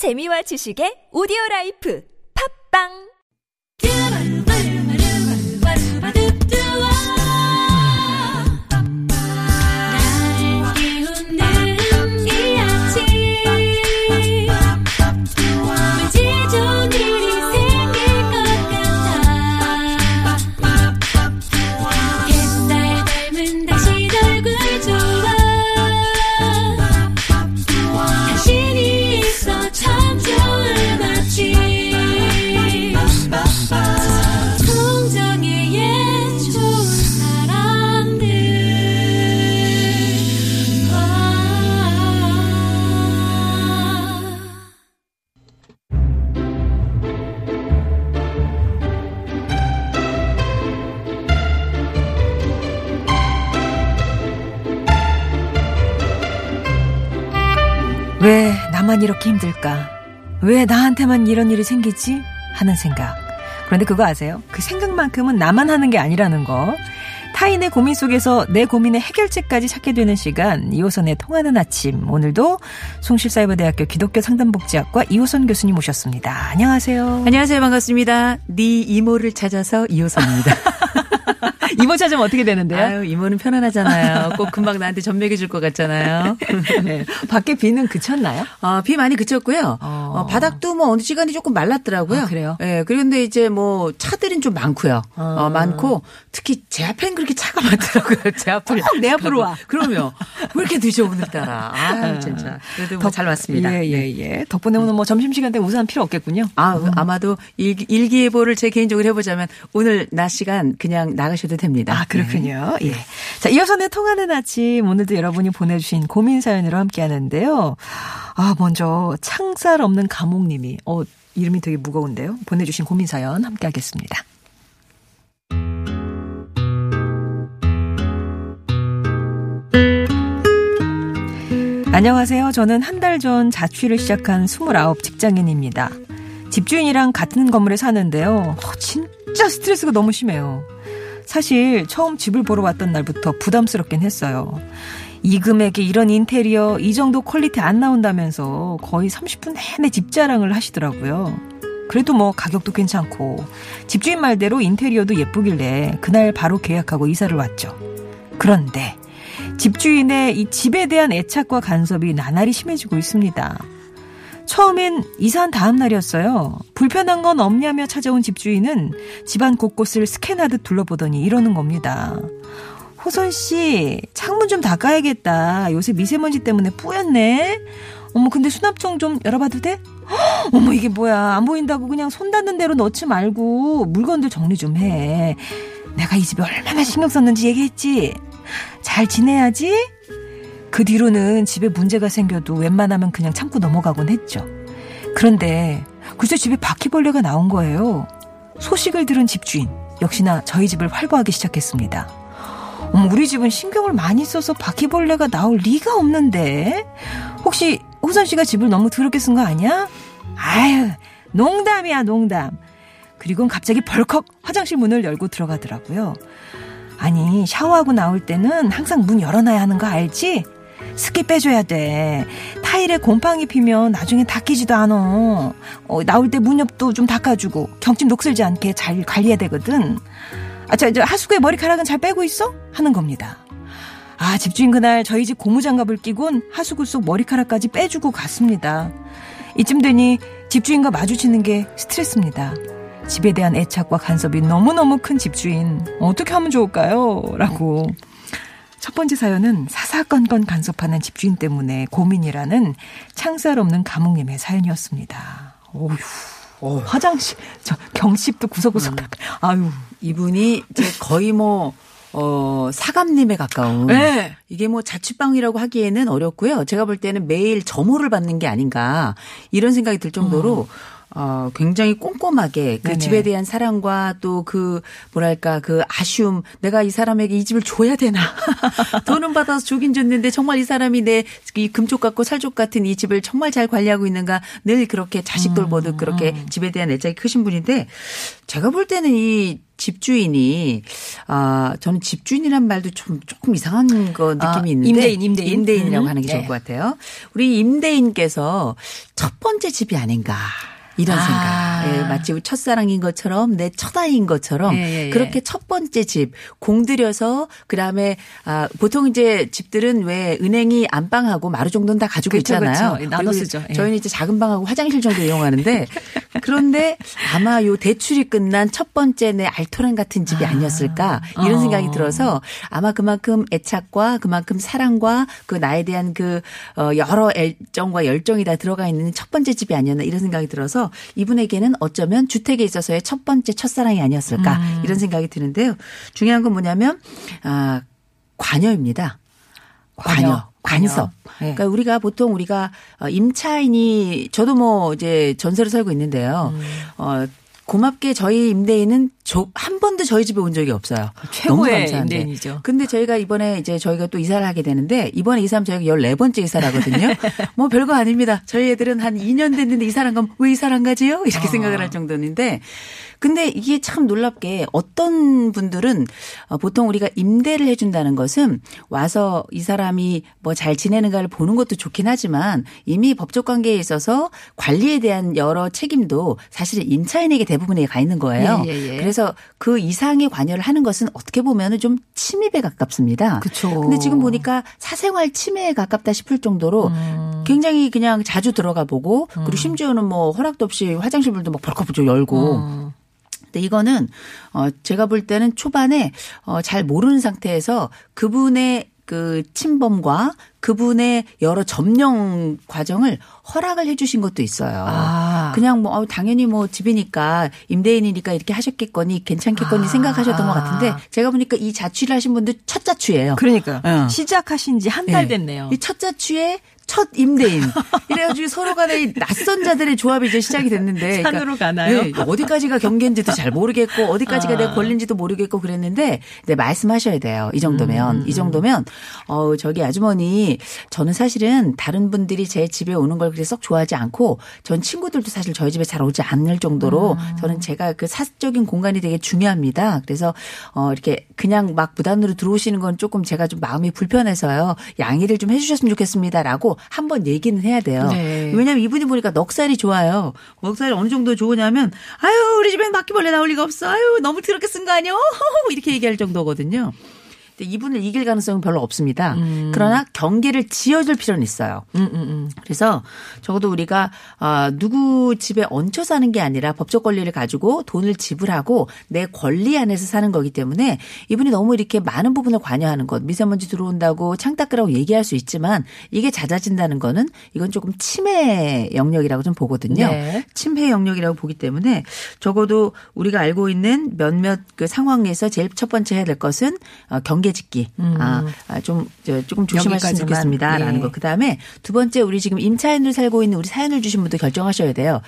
재미와 지식의 오디오 라이프. 팝빵 나만 이렇게 힘들까? 왜 나한테만 이런 일이 생기지? 하는 생각. 그런데 그거 아세요? 그 생각만큼은 나만 하는 게 아니라는 거. 타인의 고민 속에서 내 고민의 해결책까지 찾게 되는 시간 이호선의 통하는 아침 오늘도 송실사이버대학교 기독교 상담복지학과 이호선 교수님 모셨습니다. 안녕하세요. 안녕하세요. 반갑습니다. 네 이모를 찾아서 이호선입니다. 이번 찾으면 어떻게 되는데요? 아유, 이모는 편안하잖아요. 꼭 금방 나한테 전매해 줄것 같잖아요. 네. 밖에 비는 그쳤나요? 어, 비 많이 그쳤고요. 어. 어, 바닥도 뭐 어느 시간이 조금 말랐더라고요. 아, 그래요? 예, 그런데 이제 뭐 차들은 좀 많고요. 아. 어, 많고 특히 제 앞엔 그렇게 차가 많더라고요. 제 앞을. 꼭내 앞으로 와. 그럼요. 왜 이렇게 늦어 오늘따라. 아, 진짜. 그래도 뭐 잘 왔습니다. 예, 예, 예. 덕분에 오늘 뭐 점심시간 때 우산 필요 없겠군요. 아, 아마도 일기, 일기예보를 제 개인적으로 해보자면 오늘 낮 시간 그냥 나가셔도 됩니다. 아, 그렇군요. 예. 자, 이어서는 통하는 아침. 오늘도 여러분이 보내주신 고민 사연으로 함께 하는데요. 아, 먼저, 창살 없는 감옥님이, 어, 이름이 되게 무거운데요. 보내주신 고민 사연 함께 하겠습니다. 안녕하세요. 저는 한 달 전 자취를 시작한 29 직장인입니다. 집주인이랑 같은 건물에 사는데요. 어, 진짜 스트레스가 너무 심해요. 사실 처음 집을 보러 왔던 날부터 부담스럽긴 했어요. 이 금액에 이런 인테리어, 이 정도 퀄리티 안 나온다면서 거의 30분 내내 집 자랑을 하시더라고요. 그래도 뭐 가격도 괜찮고 집주인 말대로 인테리어도 예쁘길래 그날 바로 계약하고 이사를 왔죠. 그런데 집주인의 이 집에 대한 애착과 간섭이 나날이 심해지고 있습니다. 처음엔 이사한 다음 날이었어요. 불편한 건 없냐며 찾아온 집주인은 집안 곳곳을 스캔하듯 둘러보더니 이러는 겁니다. 호선 씨, 창문 좀 닦아야겠다. 요새 미세먼지 때문에 뿌였네. 어머, 근데 수납통 좀 열어봐도 돼? 헉, 어머, 이게 뭐야. 안 보인다고 그냥 손 닿는 대로 넣지 말고 물건들 정리 좀 해. 내가 이 집에 얼마나 신경 썼는지 얘기했지. 잘 지내야지. 그 뒤로는 집에 문제가 생겨도 웬만하면 그냥 참고 넘어가곤 했죠. 그런데 글쎄 집에 바퀴벌레가 나온 거예요. 소식을 들은 집주인 역시나 저희 집을 활보하기 시작했습니다. 우리 집은 신경을 많이 써서 바퀴벌레가 나올 리가 없는데 혹시 호선 씨가 집을 너무 더럽게 쓴 거 아니야? 아유 농담이야 농담. 그리고 갑자기 벌컥 화장실 문을 열고 들어가더라고요. 아니 샤워하고 나올 때는 항상 문 열어놔야 하는 거 알지? 습기 빼줘야 돼. 타일에 곰팡이 피면 나중에 닦이지도 않아. 어, 나올 때 문옆도 좀 닦아주고 경집 녹슬지 않게 잘 관리해야 되거든. 아, 저, 저 하수구에 머리카락은 잘 빼고 있어? 하는 겁니다. 아, 집주인 그날 저희 집 고무장갑을 끼곤 하수구 속 머리카락까지 빼주고 갔습니다. 이쯤 되니 집주인과 마주치는 게 스트레스입니다. 집에 대한 애착과 간섭이 너무너무 큰 집주인. 어떻게 하면 좋을까요? 라고. 첫 번째 사연은 사사건건 간섭하는 집주인 때문에 고민이라는 창살 없는 감옥님의 사연이었습니다. 어휴, 화장실, 저 경칩도 구석구석. 아유. 이분이 거의 뭐, 어, 사감님에 가까운. 네. 이게 뭐 자취방이라고 하기에는 어렵고요. 제가 볼 때는 매일 점호를 받는 게 아닌가 이런 생각이 들 정도로 어, 굉장히 꼼꼼하게 그 네네. 집에 대한 사랑과 또 그 뭐랄까 그 아쉬움 내가 이 사람에게 이 집을 줘야 되나 돈은 받아서 주긴 줬는데 정말 이 사람이 내 이 금쪽 같고 살쪽 같은 이 집을 정말 잘 관리하고 있는가 늘 그렇게 자식 돌보듯 그렇게 집에 대한 애착이 크신 분인데 제가 볼 때는 이 집주인이 아 저는 집주인이란 말도 좀 조금 이상한 거 느낌이 아, 있는데 임대인, 임대인. 임대인이라고 음, 하는 게 좋을 네. 것 같아요. 우리 임대인께서 첫 번째 집이 아닌가. 이런 아. 생각. 예, 마치 첫사랑인 것처럼 내 첫아이인 것처럼 예, 예, 예. 그렇게 첫 번째 집 공들여서 그다음에 아 보통 이제 집들은 왜 은행이 안방하고 마루 정도는 다 가지고 그쵸, 있잖아요. 그쵸. 나눠 그리고 쓰죠. 예. 저희는 이제 작은 방하고 화장실 정도 이용하는데 그런데 아마 요 대출이 끝난 첫 번째 내 알토란 같은 집이 아니었을까 이런 어. 생각이 들어서 아마 그만큼 애착과 그만큼 사랑과 그 나에 대한 그 어, 여러 애정과 열정이 다 들어가 있는 첫 번째 집이 아니었나 이런 생각이 들어서 이분에게는 어쩌면 주택에 있어서의 첫 번째 첫사랑이 아니었을까 음. 이런 생각이 드는데요. 중요한 건 뭐냐면 아 관여입니다. 관여. 관여. 간섭. 네. 그러니까 우리가 보통 우리가 어, 임차인이 저도 뭐 이제 전세로 살고 있는데요. 음. 어 고맙게 저희 임대인은 저, 한 번도 저희 집에 온 적이 없어요. 최고의 감사한데. 임대인이죠. 근데 저희가 이번에 이제 저희가 또 이사를 하게 되는데 이번에 이사하면 저희가 14번째 이사를 하거든요. 뭐 별거 아닙니다. 저희 애들은 한 2년 됐는데 이사를 한 건 왜 이사를 한 가지요? 이렇게 아. 생각을 할 정도인데 근데 이게 참 놀랍게 어떤 분들은 어, 보통 우리가 임대를 해준다는 것은 와서 이 사람이 뭐 잘 지내는가를 보는 것도 좋긴 하지만 이미 법적 관계에 있어서 관리에 대한 여러 책임도 사실 임차인에게 대부분에 가 있는 거예요. 예, 예, 예. 그래서 그 이상의 관여를 하는 것은 어떻게 보면은 좀 침입에 가깝습니다. 그쵸. 근데 지금 보니까 사생활 침해에 가깝다 싶을 정도로 음. 굉장히 그냥 자주 들어가 보고 그리고 심지어는 뭐 허락도 없이 화장실 문도 막 벌컥 열고 음. 근데 이거는 어 제가 볼 때는 초반에 어잘 모르는 상태에서 그분의 그 침범과 그분의 여러 점령 과정을 허락을 해 주신 것도 있어요. 아. 그냥 뭐 어, 당연히 뭐 집이니까 임대인이니까 이렇게 하셨겠거니 괜찮겠거니 아. 생각하셨던 것 같은데 제가 보니까 이 자취를 하신 분들 첫 자취예요. 그러니까요. 어. 시작하신 지 한달 예. 됐네요. 이첫 자취의 첫 임대인. 이래가지고 서로 간에 이 낯선 자들의 조합이 이제 시작이 됐는데. 산으로 가나요? 예, 어디까지가 경계인지도 잘 모르겠고, 어디까지가 아. 내가 걸린지도 모르겠고 그랬는데, 네, 말씀하셔야 돼요. 이 정도면. 음, 이 정도면, 어, 저기 아주머니, 저는 사실은 다른 분들이 제 집에 오는 걸 그렇게 썩 좋아하지 않고, 전 친구들도 사실 저희 집에 잘 오지 않을 정도로, 음. 저는 제가 그 사적인 공간이 되게 중요합니다. 그래서, 어, 이렇게 그냥 막 무단으로 들어오시는 건 조금 제가 좀 마음이 불편해서요. 양해를 좀 해주셨으면 좋겠습니다라고 한 번 얘기는 해야 돼요. 네. 왜냐하면 이분이 보니까 넉살이 좋아요. 넉살이 어느 정도 좋으냐면 아유 우리 집엔 바퀴벌레 나올 리가 없어. 아유 너무 더럽게 쓴 거 아니야? 이렇게 얘기할 정도거든요. 이분을 이길 가능성은 별로 없습니다. 그러나 경계를 지어줄 필요는 있어요. 음, 음, 음. 그래서 적어도 우리가 아, 누구 집에 얹혀 사는 게 아니라 법적 권리를 가지고 돈을 지불하고 내 권리 안에서 사는 거기 때문에 이분이 너무 이렇게 많은 부분을 관여하는 것 미세먼지 들어온다고 창 닦으라고 얘기할 수 있지만 이게 잦아진다는 거는 이건 조금 침해 영역이라고 좀 보거든요. 네. 침해 영역이라고 보기 때문에 적어도 우리가 알고 있는 몇몇 그 상황에서 제일 첫 번째 해야 될 것은 어, 경계 짓기. 아, 아, 좀 저, 조금 음. 여기까지만. 좋겠습니다라는 예. 거. 그다음에 두 번째 우리 지금 임차인으로 살고 있는 우리 사연을 주신 분도 결정하셔야 돼요.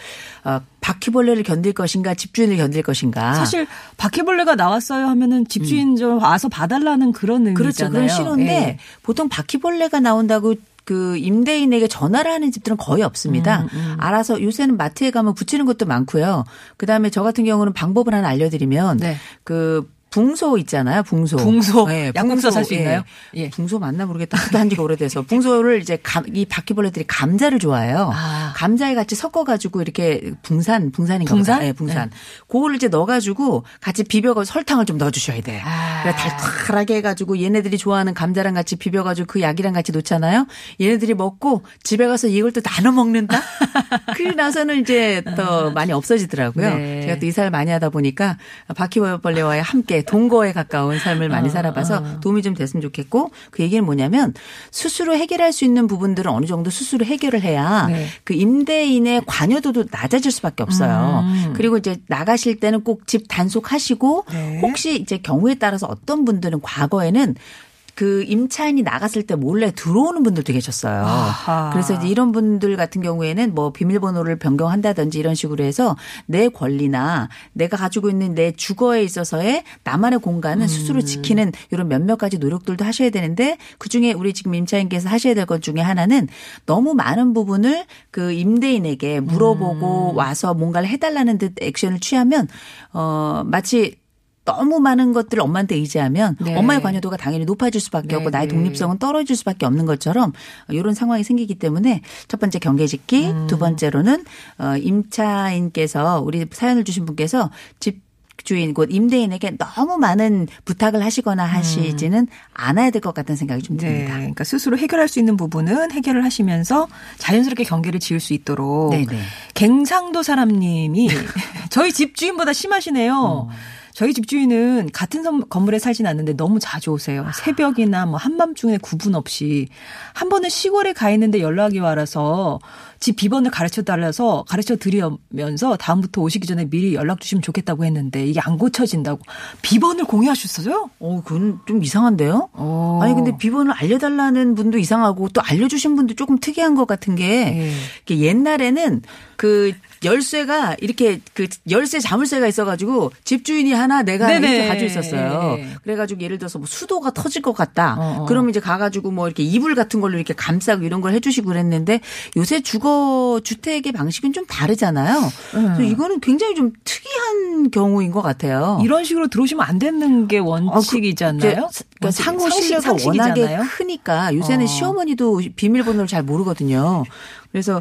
어, 바퀴벌레를 견딜 것인가 집주인을 견딜 것인가. 사실 바퀴벌레가 나왔어요 하면은 집주인 좀 와서 봐달라는 그런 의미잖아요. 음. 그렇죠. 그런 신호인데 예. 보통 바퀴벌레가 나온다고 그 임대인에게 전화를 하는 집들은 거의 없습니다. 음, 알아서 요새는 마트에 가면 붙이는 것도 많고요. 그다음에 저 같은 경우는 방법을 하나 알려드리면 네. 그 붕소 있잖아요. 붕소. 붕소. 예, 약국에서 살수 예. 있나요? 예. 붕소 맞나 모르겠다. 한 지가 오래돼서 붕소를 이제 감, 이 바퀴벌레들이 감자를 좋아해요. 아. 감자에 같이 섞어가지고 이렇게 붕산, 붕산인가 붕산? 보다. 예, 붕산. 그거를 이제 넣어가지고 같이 비벼가 설탕을 좀 넣어주셔야 돼. 아. 그래 달달하게 해가지고 얘네들이 좋아하는 감자랑 같이 비벼가지고 그 약이랑 같이 놓잖아요. 얘네들이 먹고 집에 가서 이걸 또 나눠 먹는다. 그리고 나서는 이제 또 많이 없어지더라고요. 아. 네. 제가 또 이사를 많이 하다 보니까 바퀴벌레와 함께 동거에 가까운 삶을 많이 아, 살아봐서 도움이 좀 됐으면 좋겠고 그 얘기는 뭐냐면 스스로 해결할 수 있는 부분들은 어느 정도 스스로 해결을 해야 네. 그 임대인의 관여도도 낮아질 수밖에 없어요. 음. 그리고 이제 나가실 때는 꼭 집 단속하시고 네. 혹시 이제 경우에 따라서 어떤 분들은 과거에는 그 임차인이 나갔을 때 몰래 들어오는 분들도 계셨어요. 아하. 그래서 이제 이런 분들 같은 경우에는 뭐 비밀번호를 변경한다든지 이런 식으로 해서 내 권리나 내가 가지고 있는 내 주거에 있어서의 나만의 공간은 스스로 음. 지키는 이런 몇몇 가지 노력들도 하셔야 되는데 그 중에 우리 지금 임차인께서 하셔야 될 것 중에 하나는 너무 많은 부분을 그 임대인에게 물어보고 음. 와서 뭔가를 해달라는 듯 액션을 취하면 어 마치 너무 많은 것들을 엄마한테 의지하면 네. 엄마의 관여도가 당연히 높아질 수밖에 네, 없고 나의 네. 독립성은 떨어질 수밖에 없는 것처럼 이런 상황이 생기기 때문에 첫 번째 경계짓기, 음. 두 번째로는 어 임차인께서 우리 사연을 주신 분께서 집 주인 곧 임대인에게 너무 많은 부탁을 하시거나 하시지는 않아야 될 것 같다는 생각이 좀 네. 듭니다. 그러니까 스스로 해결할 수 있는 부분은 해결을 하시면서 자연스럽게 경계를 지을 수 있도록 네네. 갱상도 사람님이 저희 집 주인보다 심하시네요. 어. 저희 집주인은 같은 섬- 건물에 살진 않는데 너무 자주 오세요. 아. 새벽이나 뭐 한밤중에 구분 없이 한 번은 시골에 가 있는데 연락이 와서 집 비번을 가르쳐 달라서 가르쳐 드리면서 다음부터 오시기 전에 미리 연락 주시면 좋겠다고 했는데 이게 안 고쳐진다고 비번을 공유하셨어요? 어, 그건 좀 이상한데요? 어. 아니 근데 비번을 알려달라는 분도 이상하고 또 알려주신 분도 조금 특이한 것 같은 게 예. 이게 옛날에는 그 열쇠가 이렇게 그 열쇠 자물쇠가 있어가지고 집주인이 하나 내가 네네. 이렇게 가지고 있었어요. 예. 그래가지고 예를 들어서 뭐 수도가 터질 것 같다. 어, 어. 그러면 이제 가가지고 뭐 이렇게 이불 같은 걸로 이렇게 감싸고 이런 걸 해주시고 그랬는데 요새 주거 주택의 방식은 좀 다르잖아요. 그래서 이거는 굉장히 좀 특이한 경우인 것 같아요. 이런 식으로 들어오시면 안 되는 게 원칙이지 않나요? 이제 그러니까 원칙, 상호 상식이잖아요. 워낙에 크니까 요새는 어. 시어머니도 비밀번호를 잘 모르거든요. 그래서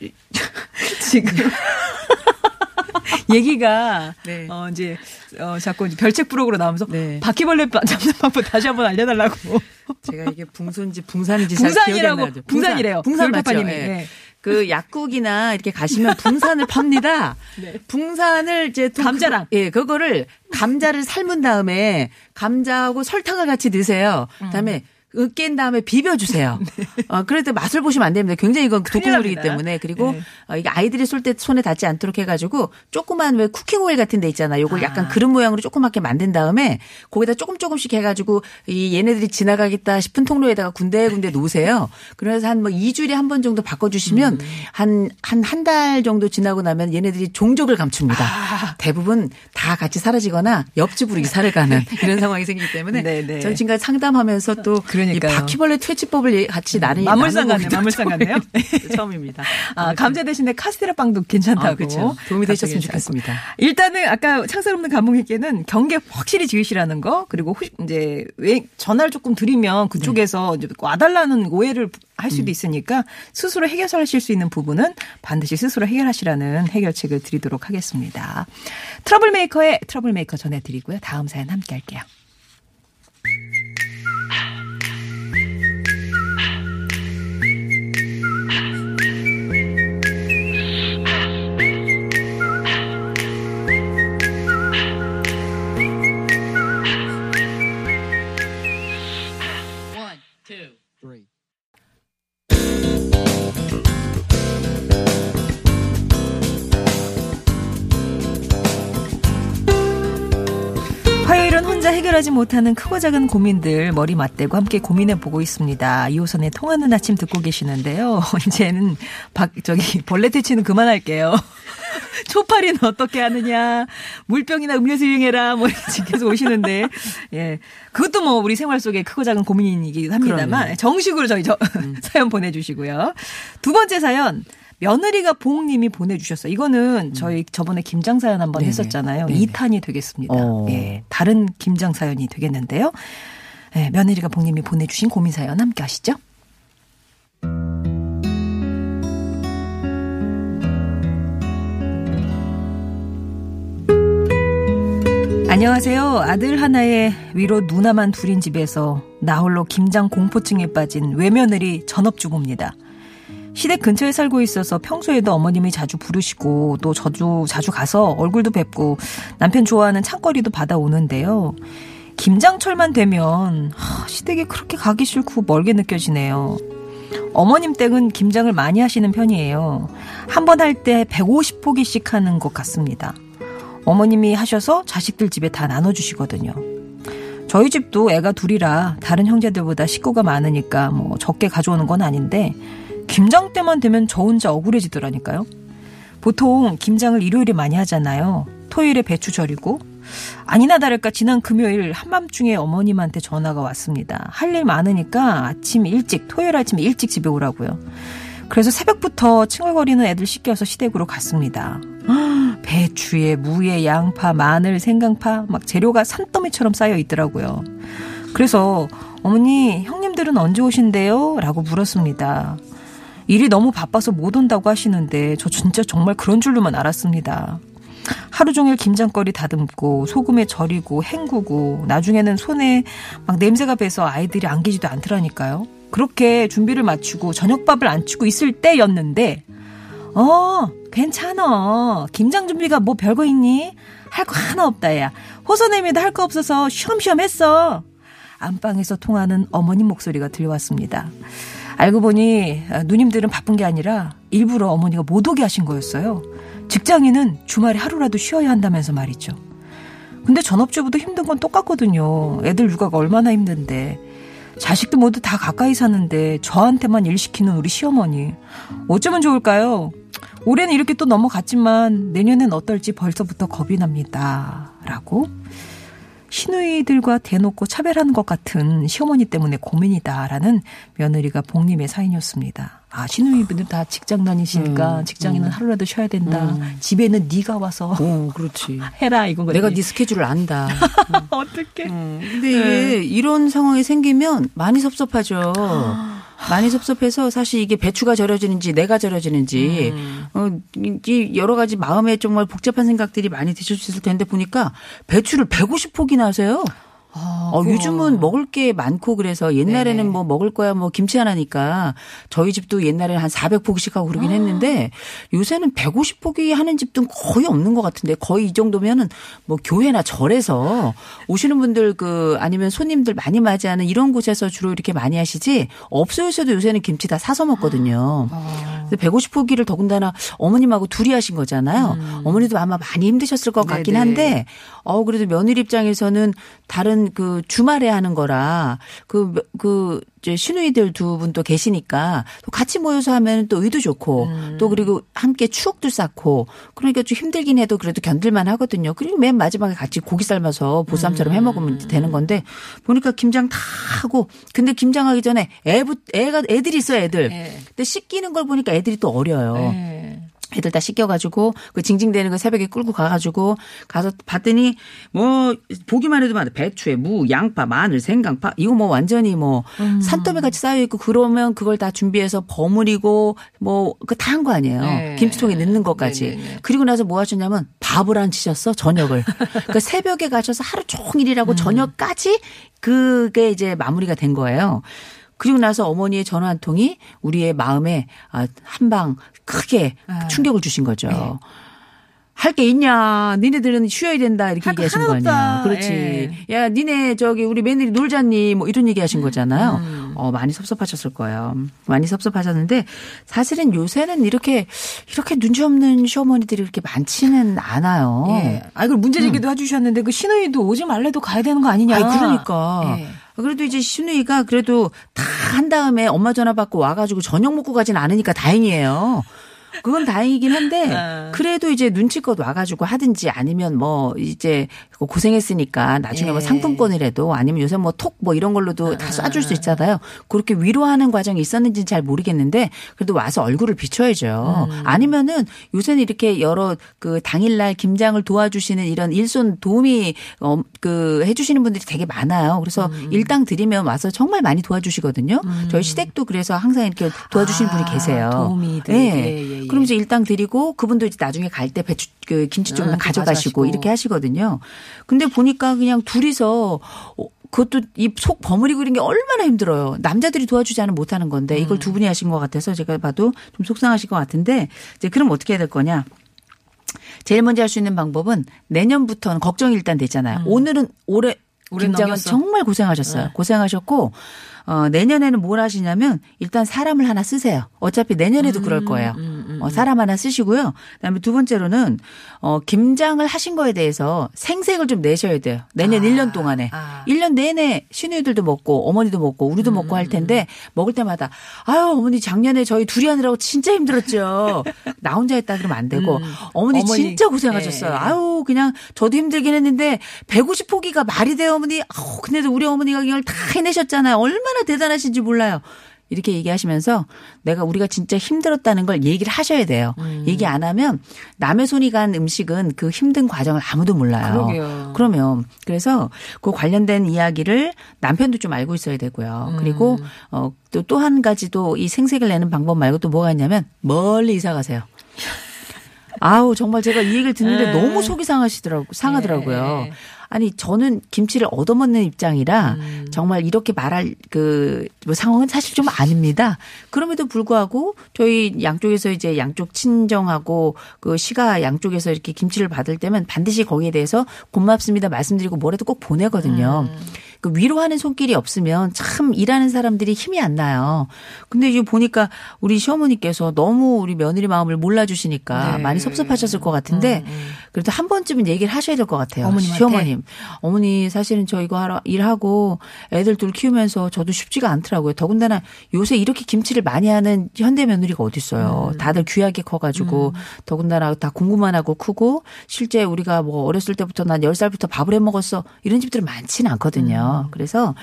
지금 얘기가 네. 어 이제 어 자꾸 이제 별책 부록으로 나오면서 네. 바퀴벌레 바- 잡는 방법 다시 한번 알려달라고 제가 이게 붕소인지 붕산인지 붕산이라고. 붕산이래요. 붕산 맞죠? 예. 네. 그 약국이나 이렇게 가시면 붕산을 팝니다. 네. 붕산을 이제 또 감자랑. 그거- 예, 그거를 감자를 삶은 다음에 감자하고 설탕을 같이 넣으세요. 그다음에 으깬 다음에 비벼주세요. 어, 그럴 때 맛을 보시면 안 됩니다. 굉장히 이건 납니다. 때문에 그리고 네. 어, 이게 아이들이 쏠 때 손에 닿지 않도록 해가지고 조그만 왜 쿠킹 오일 같은 데 있잖아. 요걸 약간 그릇 모양으로 조그맣게 만든 다음에 거기다 조금 조금씩 해가지고 이 얘네들이 지나가겠다 싶은 통로에다가 군데군데 놓으세요. 그래서 한 뭐 2주일에 한 번 정도 바꿔주시면 한 한 한 달 정도 지나고 나면 얘네들이 종족을 감춥니다. 아. 대부분 다 같이 사라지거나 옆집으로 이사를 가는 이런 상황이 생기기 때문에 네, 네. 전 지금까지 상담하면서 또이 그러니까요. 바퀴벌레 퇴치법을 예- 같이 나란히 만물상 나누고 같네요. 있는 만물상 같네요. 처음입니다. 아, 감자 대신에 카스테라 빵도 괜찮다고. 아, 그렇죠. 도움이 되셨으면 좋겠습니다. 일단은 아까 창살 없는 감옥에게는 경계 확실히 지으시라는 거 그리고 이제 왜 전화를 조금 드리면 그쪽에서 이제 와달라는 오해를 할 수도 있으니까 스스로 해결하실 수 있는 부분은 반드시 스스로 해결하시라는 해결책을 드리도록 하겠습니다. 트러블 메이커의 트러블 메이커 전해드리고요. 다음 사연 함께 할게요. 해결하지 못하는 크고 작은 고민들 머리 맞대고 함께 고민해 보고 있습니다. 이호선의 통하는 아침 듣고 계시는데요. 이제는 박 저기 벌레 퇴치는 그만할게요. 초파리는 어떻게 하느냐, 물병이나 음료수 이용해라, 뭐 계속 오시는데, 예. 그것도 뭐 우리 생활 속에 크고 작은 고민이기도 합니다만, 그럼요. 정식으로 저희 저, 사연 보내주시고요. 두 번째 사연, 며느리가 봉님이 보내주셨어요. 이거는 저희 저번에 김장 사연 한번 네네. 했었잖아요. 네네. 이 2탄이 되겠습니다. 어. 예. 다른 김장 사연이 되겠는데요. 예, 며느리가 봉님이 보내주신 고민 사연 함께 하시죠. 안녕하세요. 아들 하나에 위로 누나만 둘인 집에서 나 홀로 김장 공포증에 빠진 외며느리 전업주부입니다. 시댁 근처에 살고 있어서 평소에도 어머님이 자주 부르시고 또 저도 자주 가서 얼굴도 뵙고 남편 좋아하는 창거리도 받아오는데요. 김장철만 되면 하, 시댁에 그렇게 가기 싫고 멀게 느껴지네요. 어머님 댁은 김장을 많이 하시는 편이에요. 한 번 할 때 150포기씩 하는 것 같습니다. 어머님이 하셔서 자식들 집에 다 나눠주시거든요. 저희 집도 애가 둘이라 다른 형제들보다 식구가 많으니까 뭐 적게 가져오는 건 아닌데 김장 때만 되면 저 혼자 억울해지더라니까요. 보통 김장을 일요일에 많이 하잖아요. 토요일에 배추 절이고 아니나 다를까 지난 금요일 한밤중에 어머님한테 전화가 왔습니다. 할 일 많으니까 아침 일찍 토요일 아침 일찍 집에 오라고요. 그래서 새벽부터 칭얼거리는 애들 씻겨서 시댁으로 갔습니다. 배추에 무에 양파, 마늘, 생강파 막 재료가 산더미처럼 쌓여 있더라고요. 그래서 어머니 형님들은 언제 오신대요? 라고 물었습니다. 일이 너무 바빠서 못 온다고 하시는데 저 진짜 정말 그런 줄로만 알았습니다. 하루 종일 김장거리 다듬고 소금에 절이고 헹구고 나중에는 손에 막 냄새가 배서 아이들이 안기지도 않더라니까요. 그렇게 준비를 마치고 저녁밥을 안 치고 있을 때였는데 어 괜찮어 김장 준비가 뭐 별거 있니? 할 거 하나 없다 야 호선애미도 할 거 없어서 쉬엄쉬엄 했어 안방에서 통하는 어머님 목소리가 들려왔습니다. 알고 보니 아, 누님들은 바쁜 게 아니라 일부러 어머니가 못 오게 하신 거였어요. 직장인은 주말에 하루라도 쉬어야 한다면서 말이죠. 근데 전업주부도 힘든 건 똑같거든요. 애들 육아가 얼마나 힘든데. 자식도 모두 다 가까이 사는데 저한테만 일 시키는 우리 시어머니. 어쩌면 좋을까요? 올해는 이렇게 또 넘어갔지만 내년엔 어떨지 벌써부터 겁이 납니다. 라고 시누이들과 대놓고 차별하는 것 같은 시어머니 때문에 고민이다라는 며느리가 복림의 사연이었습니다. 아 시누이분들 다 직장 다니시니까 음, 직장인은 음. 하루라도 쉬어야 된다. 음. 집에는 네가 와서 어, 그렇지. 해라 이건 내가 네 스케줄을 안다. 어떻게? 음, 근데 이게 이런 상황이 생기면 많이 섭섭하죠. 많이 섭섭해서 사실 이게 배추가 절여지는지 내가 절여지는지 어, 이 여러 가지 마음에 정말 복잡한 생각들이 많이 드셨을 텐데 보니까 배추를 150포기나 하세요. 어, 요즘은 먹을 게 많고 그래서 옛날에는 네네. 뭐 먹을 거야 뭐 김치 하나니까 저희 집도 옛날에는 한 400포기씩 하고 그러긴 했는데 요새는 150포기 하는 집도 거의 없는 것 같은데 거의 이 정도면은 뭐 교회나 절에서 오시는 분들 그 아니면 손님들 많이 맞이하는 이런 곳에서 주로 이렇게 많이 하시지 업소에서도 요새는 김치 다 사서 먹거든요. 근데 150포기를 더군다나 어머님하고 둘이 하신 거잖아요. 어머니도 아마 많이 힘드셨을 것 같긴 네네. 한데 어 그래도 며느리 입장에서는 다른 그 주말에 하는 거라 그 그 이제 시누이들 두 분 또 계시니까 또 같이 모여서 하면 또 의도 좋고 또 그리고 함께 추억도 쌓고 그러니까 좀 힘들긴 해도 그래도 견딜만 하거든요. 그리고 맨 마지막에 같이 고기 삶아서 보쌈처럼 해 먹으면 되는 건데 보니까 김장 다 하고 근데 김장하기 전에 애부 애가 애들이 있어요 애들. 네. 근데 씻기는 걸 보니까 애들이 또 어려요. 네. 애들 다 씻겨가지고 그 징징대는 거 새벽에 끌고 가가지고 가서 봤더니 뭐 보기만 해도 많아 배추에 무, 양파, 마늘, 생강파 이거 뭐 완전히 뭐 음. 산더미 같이 쌓여 있고 그러면 그걸 다 준비해서 버무리고 뭐 그 다 한 거 아니에요. 네. 김치통에 넣는 것까지. 네네네. 그리고 나서 뭐 하셨냐면 밥을 안 치셨어 저녁을. 그러니까 새벽에 가셔서 하루 종일이라고 음. 저녁까지 그게 이제 마무리가 된 거예요. 그리고 나서 어머니의 전화 한 통이 우리의 마음에 아, 한방 크게 아. 충격을 주신 거죠. 네. 할게 있냐? 니네들은 쉬어야 된다 이렇게 얘기하신 거 아니야. 그렇지. 예. 야, 니네 저기 우리 며느리 놀자니 뭐 이런 얘기하신 거잖아요. 음. 어 많이 섭섭하셨을 거예요. 많이 섭섭하셨는데 사실은 요새는 이렇게 이렇게 눈치 없는 시어머니들이 그렇게 많지는 않아요. 예. 아, 이걸 문제 제기도 해주셨는데 그 시누이도 오지 말래도 가야 되는 거 아니냐. 아니, 그러니까. 예. 그래도 이제 신우이가 그래도 다 한 다음에 엄마 전화 받고 와가지고 저녁 먹고 가진 않으니까 다행이에요. 그건 다행이긴 한데 아. 그래도 이제 눈치껏 와가지고 하든지 아니면 뭐 이제 고생했으니까 나중에 뭐 예. 상품권이라도 아니면 요새 뭐톡뭐 이런 걸로도 다 쏴줄 수 있잖아요. 그렇게 위로하는 과정이 있었는지는 잘 모르겠는데 그래도 와서 얼굴을 비춰야죠. 아니면은 요새는 이렇게 여러 그 당일날 김장을 도와주시는 이런 일손 도움이 어, 그 해주시는 분들이 되게 많아요. 그래서 일당 드리면 와서 정말 많이 도와주시거든요. 저희 시댁도 그래서 항상 이렇게 도와주시는 아, 분이 계세요. 도움이 들- 네. 예, 예, 예. 그럼 이제 일당 드리고 그분도 이제 나중에 갈 때 배추 그 김치 좀 아, 또 가져가시고 가져가시고. 이렇게 하시거든요. 근데 보니까 그냥 둘이서 어, 그것도 이 속 버무리고 이런 게 얼마나 힘들어요. 남자들이 도와주지 않으면 못하는 건데 음. 이걸 두 분이 하신 것 같아서 제가 봐도 좀 속상하실 것 같은데 이제 그럼 어떻게 해야 될 거냐? 제일 먼저 할 수 있는 방법은 내년부터는 걱정이 일단 되잖아요. 오늘은 올해 음. 김장은. 정말 고생하셨어요. 네. 고생하셨고 어 내년에는 뭘 하시냐면 일단 사람을 하나 쓰세요. 어차피 내년에도 그럴 거예요. 음, 어, 사람 하나 쓰시고요. 그다음에 두 번째로는 어, 김장을 하신 거에 대해서 생색을 좀 내셔야 돼요. 내년 아, 1년 동안에. 아. 1년 내내 시누이들도 먹고 어머니도 먹고 우리도 음, 먹고 할 텐데 먹을 때마다 아유 어머니 작년에 저희 둘이 하느라고 진짜 힘들었죠. 나 혼자 했다 그러면 안 되고 어머니, 음. 어머니, 진짜 고생하셨어요. 예. 아유 그냥 저도 힘들긴 했는데 150포기가 말이 돼요 어머니. 아우 근데도 우리 어머니가 이걸 다 해내셨잖아요. 얼마나 대단하신지 몰라요. 이렇게 얘기하시면서 내가 우리가 진짜 힘들었다는 걸 얘기를 하셔야 돼요. 음. 얘기 안 하면 남의 손이 간 음식은 그 힘든 과정을 아무도 몰라요. 그러게요. 그러면 그래서 그 관련된 이야기를 남편도 좀 알고 있어야 되고요. 그리고 음. 어또 또 한 가지도 이 생색을 내는 방법 말고 또 뭐가 있냐면 멀리 이사 가세요. 아우 정말 제가 이 얘기를 듣는데 네. 너무 속이 상하시더라고 상하더라고요. 네. 아니 저는 김치를 얻어먹는 입장이라 음. 정말 이렇게 말할 그 뭐 상황은 사실 좀 아닙니다. 그럼에도 불구하고 저희 양쪽에서 이제 양쪽 친정하고 그 시가 양쪽에서 이렇게 김치를 받을 때면 반드시 거기에 대해서 고맙습니다 말씀드리고 뭐라도 꼭 보내거든요. 음. 그 위로하는 손길이 없으면 참 일하는 사람들이 힘이 안 나요. 근데 이제 보니까 우리 시어머니께서 너무 우리 며느리 마음을 몰라주시니까 네. 많이 섭섭하셨을 것 같은데 그래도 한 번쯤은 얘기를 하셔야 될 것 같아요. 어머님한테? 시어머님. 어머니 사실은 저 이거 하러 일하고 애들 둘 키우면서 저도 쉽지가 않더라고요. 더군다나 요새 이렇게 김치를 많이 하는 현대 며느리가 어디 있어요. 음. 다들 귀하게 커가지고 더군다나 다 공부만 하고 크고 실제 우리가 뭐 어렸을 때부터 난 10살부터 밥을 해 먹었어. 이런 집들은 많지는 않거든요. 그래서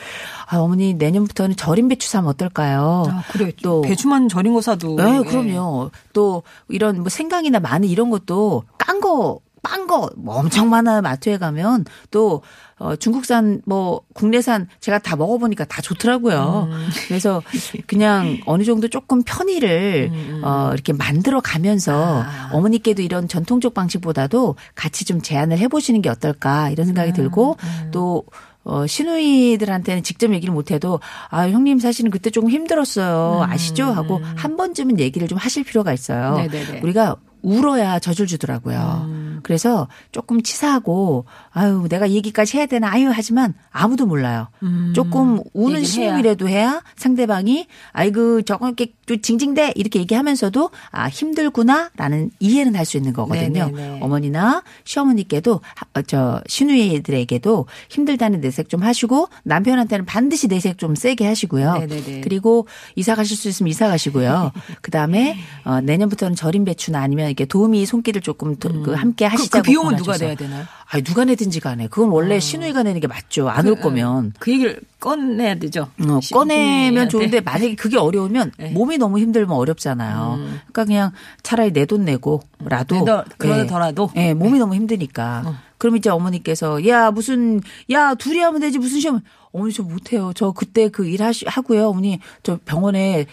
아, 어머니 내년부터는 절임 배추 사면 어떨까요? 아, 그래. 또 배추만 절인 거 사도. 네, 예. 그럼요. 또 이런 뭐 생강이나 마늘 이런 것도 깐 거, 빤거뭐 엄청 많아요. 마트에 가면 또 어, 중국산 뭐 국내산 제가 다 먹어보니까 다 좋더라고요. 음. 그래서 그냥 어느 정도 조금 편의를 어, 이렇게 만들어 가면서 음, 아. 어머니께도 이런 전통적 방식보다도 같이 좀 제안을 해보시는 게 어떨까 이런 음, 생각이 들고 또 어, 시누이들한테는 직접 얘기를 못해도 아 형님 사실은 그때 조금 힘들었어요 아시죠 하고 한 번쯤은 얘기를 좀 하실 필요가 있어요. 음. 네네네. 우리가 울어야 젖을 주더라고요. 음. 그래서 조금 치사하고 아유 내가 얘기까지 해야 되나 아유 하지만 아무도 몰라요. 조금 우는 음. 신음이라도 해야 상대방이 아이고 저거 이렇게 좀 징징대 이렇게 얘기하면서도 아 힘들구나라는 이해는 할 수 있는 거거든요. 네네네. 어머니나 시어머니께도 하- 어, 저 시누이들에게도 힘들다는 내색 좀 하시고 남편한테는 반드시 내색 좀 세게 하시고요. 네네네. 그리고 이사 가실 수 있으면 이사 가시고요. 그 다음에 어, 내년부터는 절임 배추나 아니면 이렇게 도우미 손길을 조금 도- 그 함께 그, 하시자고 그 비용은 누가 권하셔서. 내야 되나요? 아니 누가 내든지 간에 그건 원래 시누이가 내는 게 맞죠. 안올 거면. 그 얘기를 꺼내야 되죠. 어, 꺼내면. 좋은데 만약에 그게 어려우면 네. 몸이 너무 힘들면 어렵잖아요. 그러니까 그냥 차라리 내 돈 내고라도 내더- 그러더라도? 예, 몸이 너무 힘드니까. 그럼 이제 어머니께서 야 무슨 야 둘이 하면 되지 무슨 시험 어머니 저 못해요. 저 그때 그 일 하고요. 어머니 저 병원에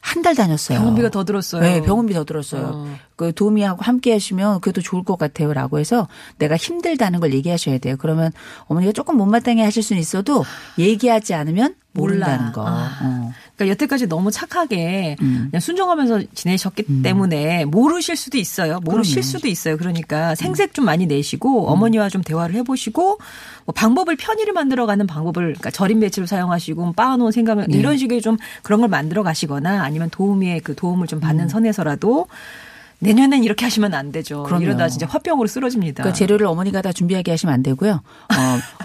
한 달 다녔어요. 병원비가 더 들었어요. 네, 병원비 더 들었어요. 어. 그 도우미하고 함께 하시면 그래도 좋을 것 같아요 라고 해서 내가 힘들다는 걸 얘기하셔야 돼요. 그러면 어머니가 조금 못마땅해 하실 수는 있어도 얘기하지 않으면 모른다는 몰라. 거. 아. 어. 그러니까 여태까지 너무 착하게 음. 그냥 순종하면서 지내셨기 때문에 모르실 수도 있어요. 모르실 그럼요. 음. 수도 있어요. 그러니까 생색 좀 많이 내시고 어머니와 좀 대화를 해보시고 뭐 방법을 편의를 만들어가는 방법을 그러니까 절임 배추를 사용하시고 빻아놓은 생강을 네. 이런 식의 좀 그런 걸 만들어 가시거나 아니면 도우미의 그 도움을 좀 받는 선에서라도 내년엔 이렇게 하시면 안 되죠. 음. 그럼요. 이러다 진짜 화병으로 쓰러집니다. 그러니까 재료를 어머니가 다 준비하게 하시면 안 되고요.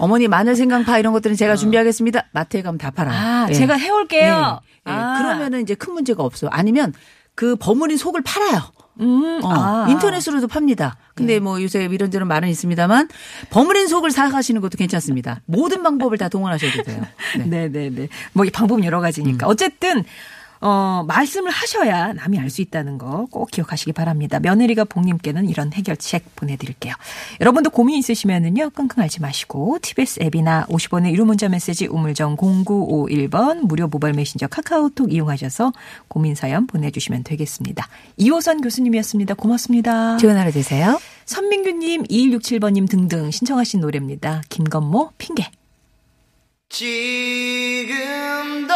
어, 머니 마늘 생강파 이런 것들은 제가 준비하겠습니다. 마트에 가면 다 팔아요. 아, 예. 제가 해올게요. 예. 예. 아. 그러면은 이제 큰 문제가 없어요. 아니면 그 버무린 속을 팔아요. 음, 어, 아. 예. 인터넷으로도 팝니다. 근데 뭐 요새 이런저런 말은 있습니다만 버무린 속을 사가시는 것도 괜찮습니다. 모든 방법을 다 동원하셔도 돼요. 네. 음. 네, 네, 네. 뭐 방법 여러 가지니까 어쨌든 어 말씀을 하셔야 남이 알 수 있다는 거 꼭 기억하시기 바랍니다. 며느리가 복님께는 이런 해결책 보내드릴게요. 여러분도 고민 있으시면은요 끙끙 앓지 마시고 TBS 앱이나 50원의 유료 문자 메시지 우물정 0951번 무료 모바일 메신저 카카오톡 이용하셔서 고민 사연 보내주시면 되겠습니다. 이호선 교수님이었습니다. 고맙습니다. 좋은 하루 되세요. 선민규님, 2167번님 등등 신청하신 노래입니다. 김건모 핑계. 지금도